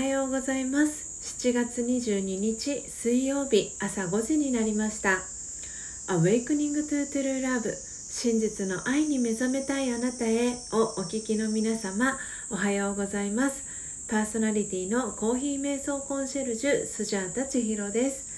おはようございます。7月22日水曜日朝5時になりました。Awakening to True Love 真実の愛に目覚めたいあなたへをお聞きの皆様おはようございます。パーソナリティのコーヒー瞑想コンシェルジュスジャータ千尋です。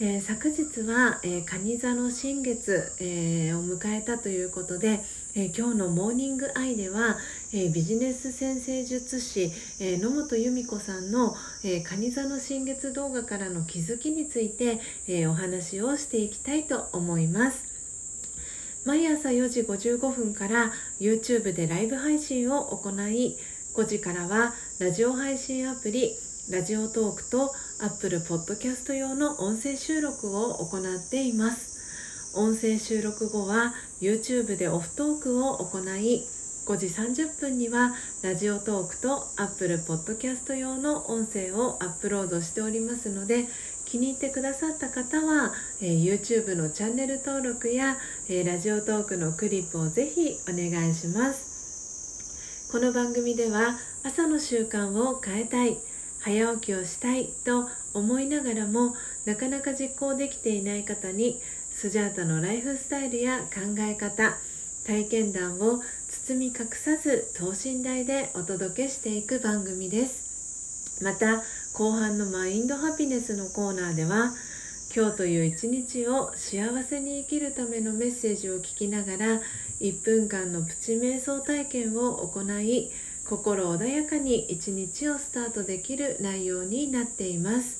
えー、昨日は、えー、蟹座の新月、えー、を迎えたということで、え今日のモーニングアイでは、えビジネス先生術師、え野本由美子さんの、え蟹座の新月動画からの気づきについて、えお話をしていきたいと思います。毎朝4時55分から YouTube でライブ配信を行い5時からはラジオ配信アプリラジオトークと Apple Podcast 用の音声収録を行っています。音声収録後は YouTube でオフトークを行い5時30分にはラジオトークと Apple Podcast 用の音声をアップロードしておりますので気に入ってくださった方は、えー、YouTube のチャンネル登録や、えー、ラジオトークのクリップをぜひお願いします。この番組では朝の習慣を変えたい早起きをしたいと思いながらもなかなか実行できていない方にスジャータのライフスタイルや考え方体験談を包み隠さず等身大でお届けしていく番組です。また後半のマインドハピネスのコーナーでは今日という一日を幸せに生きるためのメッセージを聞きながら1分間のプチ瞑想体験を行い心穏やかに一日をスタートできる内容になっています。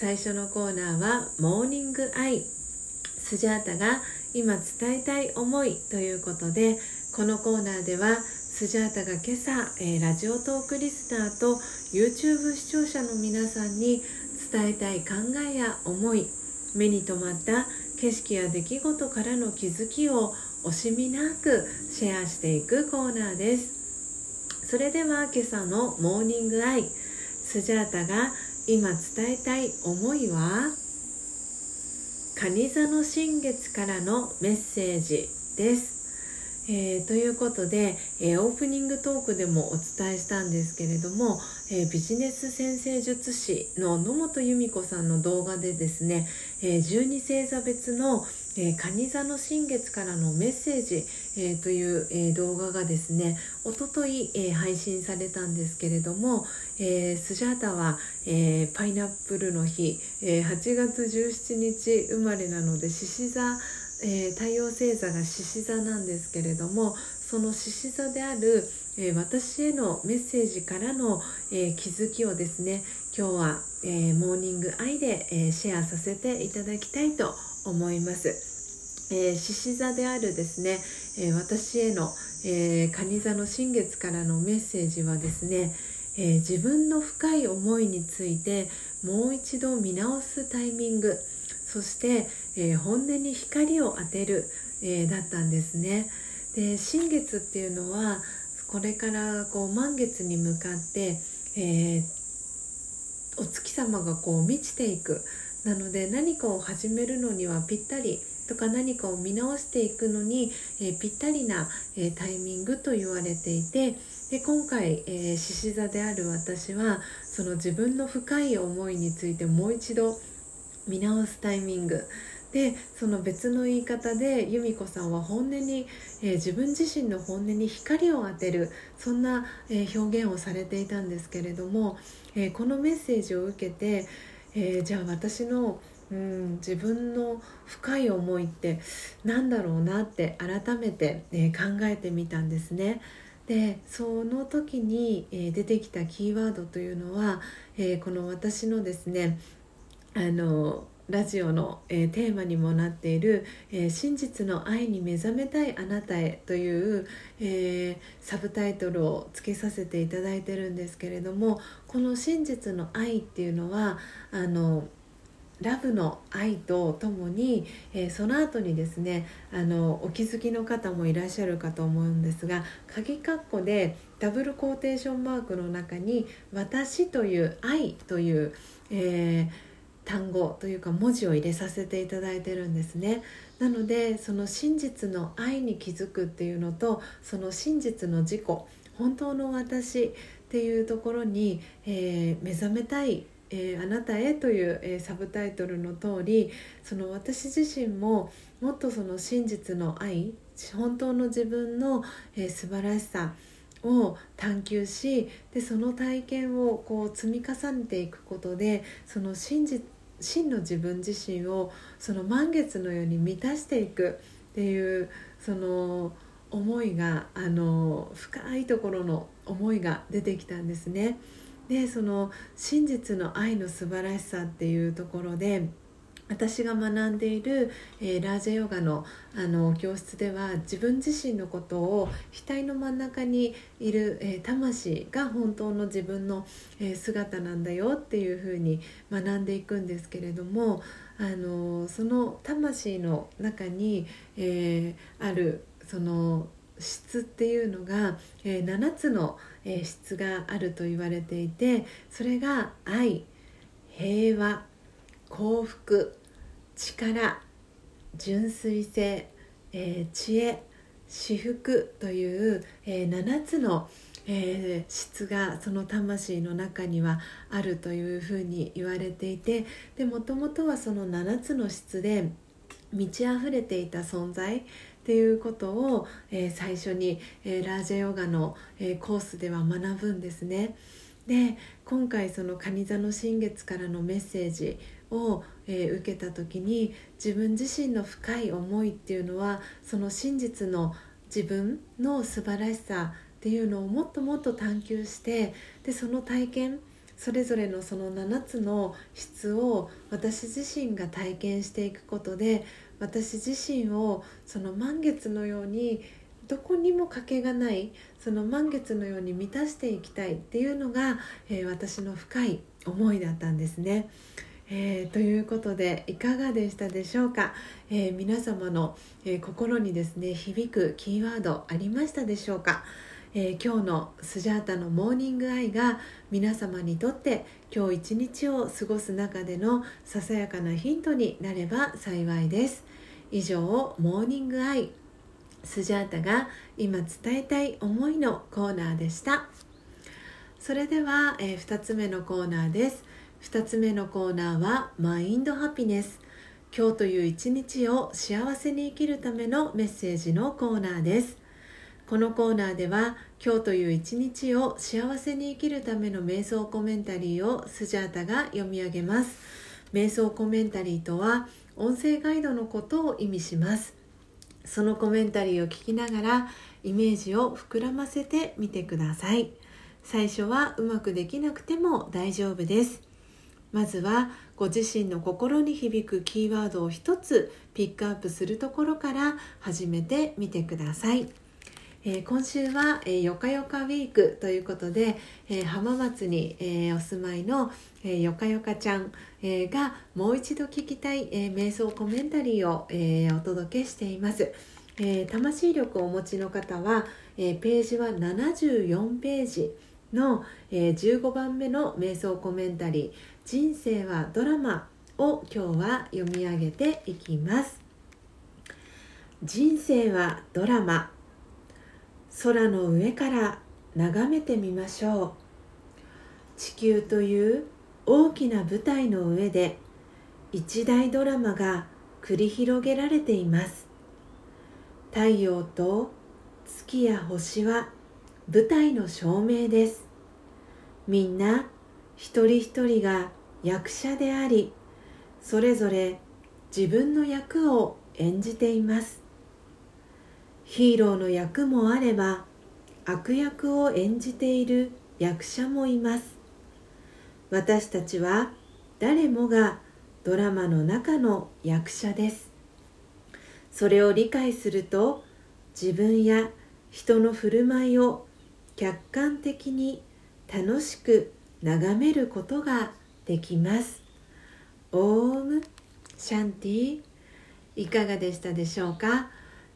最初のコーナーはモーニングアイ。スジャータが今伝えたい思いということでこのコーナーではスジャータが今朝、えー、ラジオトークリスナーと YouTube 視聴者の皆さんに伝えたい考えや思い目に留まった景色や出来事からの気づきを惜しみなくシェアしていくコーナーです。それでは今朝のモーニングアイ。スジャータが今伝えたい思いは蟹座の新月からのメッセージです。えー、ということで、えー、オープニングトークでもお伝えしたんですけれども、えー、ビジネス先生術師の野本由美子さんの動画でですね、え12星座別の、えー、蟹座の新月からのメッセージ、えー、という、えー、動画がですねおととい、え配信されたんですけれども、えスジャータは、えパイナップルの日、え8月17日生まれなので獅子座えー、太陽星座が獅子座なんですけれどもその獅子座である、えー、私へのメッセージからの、えー、気づきをですね今日は、えモーニングアイで、えシェアさせていただきたいと思います。え獅子座であるですね、え私への、え蟹座の新月からのメッセージはですね、え自分の深い思いについてもう一度見直すタイミングそして、えー、本音に光を当てる、えー、だったんですね。で新月っていうのはこれからこう満月に向かって、えー、お月様がこう満ちていく。なので何かを始めるのにはぴったりとか何かを見直していくのに、えー、ぴったりな、えー、タイミングと言われていてで今回獅子、えー、座である私はその自分の深い思いについてもう一度見直すタイミング。でその別の言い方で由美子さんは本音に、えー、自分自身の本音に光を当てるそんな、えー、表現をされていたんですけれども、えー、このメッセージを受けて、えじゃあ私のうん自分の深い思いって何だろうなって改めて、え考えてみたんですね。でその時に、え出てきたキーワードというのは、えこの私のですねあのラジオの、えー、テーマにもなっている、えー、真実の愛に目覚めたいあなたへ」という、えー、サブタイトルをつけさせていただいてるんですけれどもこの真実の愛っていうのはあのラブの愛とともに、えー、その後にですねあのお気づきの方もいらっしゃるかと思うんですが鍵括弧でダブルコーテーションマークの中に「私」という「愛」という、えー単語というか文字を入れさせていただいてるんですね。なのでその真実の愛に気づくっていうのとその真実の自己本当の私っていうところに、えー、目覚めたいえー、あなたへという、えー、サブタイトルの通りその私自身ももっとその真実の愛本当の自分の、えー、素晴らしさを探求しでその体験をこう積み重ねていくことでその真実真の自分自身をその満月のように満たしていくっていうその思いがあの深いところの思いが出てきたんですね。でその真実の愛の素晴らしさっていうところで私が学んでいる、えー、ラージェヨガのあの教室では自分自身のことを額の真ん中にいる、えー、魂が本当の自分の、えー、姿なんだよっていうふうに学んでいくんですけれどもあのその魂の中に、えあるその質っていうのが、え7つの、え質があると言われていてそれが愛平和幸福力純粋性、えー、知恵至福という、えー、7つの、えー、質がその魂の中にはあるというふうに言われていてでもともとはその7つの質で満ち溢れていた存在っていうことを、えー、最初に、えー、ラージェヨガの、えー、コースでは学ぶんですね。で今回その蟹座の新月からのメッセージを、えー、受けた時に自分自身の深い思いっていうのはその真実の自分の素晴らしさっていうのをもっともっと探求してでその体験それぞれのその7つの質を私自身が体験していくことで私自身をその満月のようにどこにも欠けがないその満月のように満たしていきたいっていうのが、えー、私の深い思いだったんですね。えー、ということでいかがでしたでしょうか、えー、皆様の、えー、心にですね響くキーワードありましたでしょうか、え今日のスジャータのモーニングアイが皆様にとって今日一日を過ごす中でのささやかなヒントになれば幸いです。以上モーニングアイスジャータが今伝えたい思いのコーナーでした。それでは、え2つ目のコーナーです。2つ目のコーナーはマインドハピネス。今日という一日を幸せに生きるためのメッセージのコーナーです。このコーナーでは今日という一日を幸せに生きるための瞑想コメンタリーをスジャータが読み上げます。瞑想コメンタリーとは音声ガイドのことを意味します。そのコメンタリーを聞きながらイメージを膨らませてみてください。最初はうまくできなくても大丈夫です。まずはご自身の心に響くキーワードを一つピックアップするところから始めてみてください。えー、今週は、えー、よかよかウィークということで、えー、浜松に、えお住まいの、えよかよかちゃん、えがもう一度聞きたい、え瞑想コメンタリーを、えお届けしています。え魂力をお持ちの方は、えページは74ページの、え15番目の瞑想コメンタリー人生はドラマを今日は読み上げていきます。人生はドラマ。空の上から眺めてみましょう。地球という大きな舞台の上で一大ドラマが繰り広げられています。太陽と月や星は舞台の照明です。みんな一人一人が役者でありそれぞれ自分の役を演じています。ヒーローの役もあれば悪役を演じている役者もいます。私たちは誰もがドラマの中の役者です。それを理解すると自分や人の振る舞いを客観的に楽しく眺めることができます。オーム。シャンティ。いかがでしたでしょうか？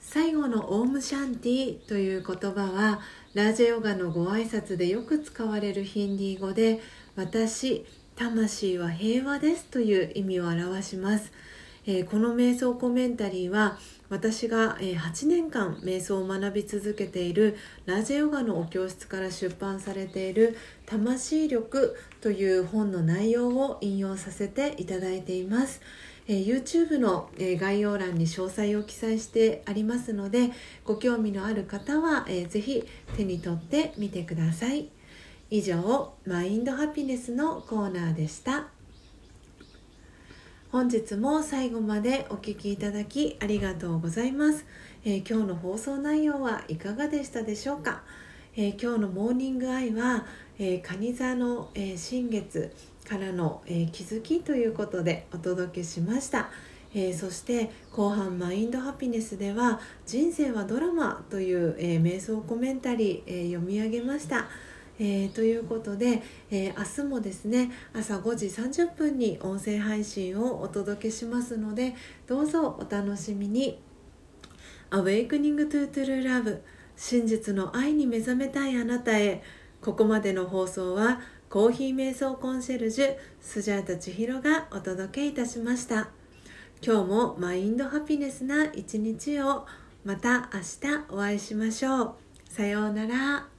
最後のオームシャンティという言葉はラージェヨガのご挨拶でよく使われるヒンディー語で私魂は平和ですという意味を表します、えー、この瞑想コメンタリーは私が8年間瞑想を学び続けているラジェヨガのお教室から出版されている「魂力」という本の内容を引用させていただいています。え YouTube の、え概要欄に詳細を記載してありますのでご興味のある方は、えー、ぜひ手に取ってみてください以上マインドハピネスのコーナーでした本日も最後までお聴きいただきありがとうございます、えー、今日の放送内容はいかがでしたでしょうか、えー、今日のモーニングアイは、えー、蟹座の、えー、新月からの、えー、気づきということでお届けしました、えー、そして後半マインドハピネスでは人生はドラマという、えー、瞑想コメンタリー、えー、読み上げました。えー、ということで、えー、明日もですね朝5時30分に音声配信をお届けしますのでどうぞお楽しみに。Awakening to True Love 真実の愛に目覚めたいあなたへ。ここまでの放送はコーヒー瞑想コンシェルジュスジャータ千尋がお届けいたしました。今日もマインドハピネスな一日をまた明日お会いしましょう。さようなら。